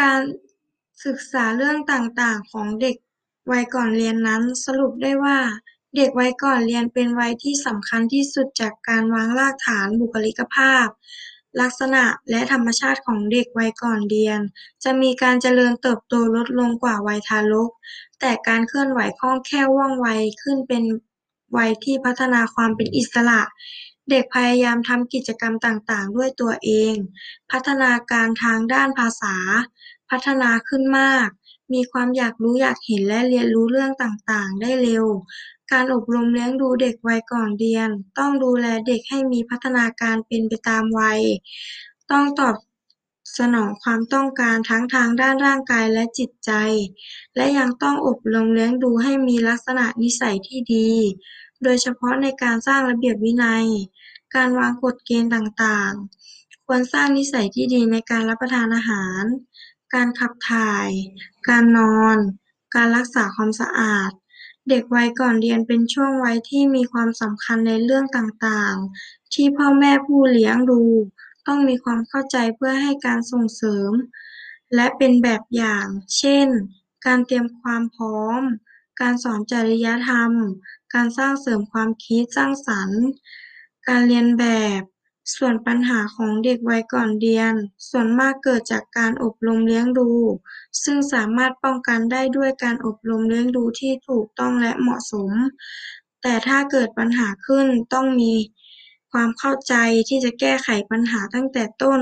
การศึกษาเรื่องต่าง ๆ ของเด็กวัยก่อนเรียนนั้น สรุปได้ว่า เด็กวัยก่อนเรียนเป็นวัยที่สำคัญที่สุดจากการวางรากฐานบุคลิกภาพ ลักษณะและธรรมชาติของเด็กวัยก่อนเรียน จะมีการเจริญเติบโตลดลงกว่าวัยทารก แต่การเคลื่อนไหวคล่องแคล่วว่องไวขึ้นเป็นวัยที่พัฒนาความเป็นอิสระ เด็กพยายามทำกิจกรรมต่าง ๆ ด้วยตัวเอง พัฒนาการทางด้านภาษา พัฒนาขึ้นมาก มีความอยากรู้อยากเห็นและเรียนรู้เรื่องต่าง ๆ ได้เร็ว การอบรมเลี้ยงดูเด็กวัยก่อนเรียน ต้องดูแลเด็กให้มีพัฒนาการเป็นไปตามวัย ต้องตอบสนองความต้องการทั้งทางด้านร่างกายและจิตใจ และยังต้องอบรมเลี้ยงดูให้มีลักษณะนิสัยที่ดี โดยเฉพาะในการสร้างระเบียบวินัย การวางกฎเกณฑ์ต่าง ๆ ควรสร้างนิสัยที่ดีในการรับประทานอาหาร การขับถ่าย การนอน การรักษาความสะอาด เด็กวัยก่อนเรียนเป็นช่วงวัยที่มีความสำคัญในเรื่องต่าง ๆ ที่พ่อแม่ผู้เลี้ยงดู ต้องมีความเข้าใจเพื่อให้การส่งเสริม และเป็นแบบอย่าง เช่น การเตรียมความพร้อม การสอนจริยธรรม การสร้างเสริมความคิดสร้างสรรค์ การเลียนแบบ ส่วนปัญหาของเด็กวัยก่อนเรียน ส่วนมากเกิดจากการอบรมเลี้ยงดู ซึ่งสามารถป้องกันได้ด้วยการอบรมเลี้ยงดูที่ถูกต้องและเหมาะสม แต่ถ้าเกิดปัญหาขึ้นต้องมีความเข้าใจที่จะแก้ไขปัญหาตั้งแต่ต้น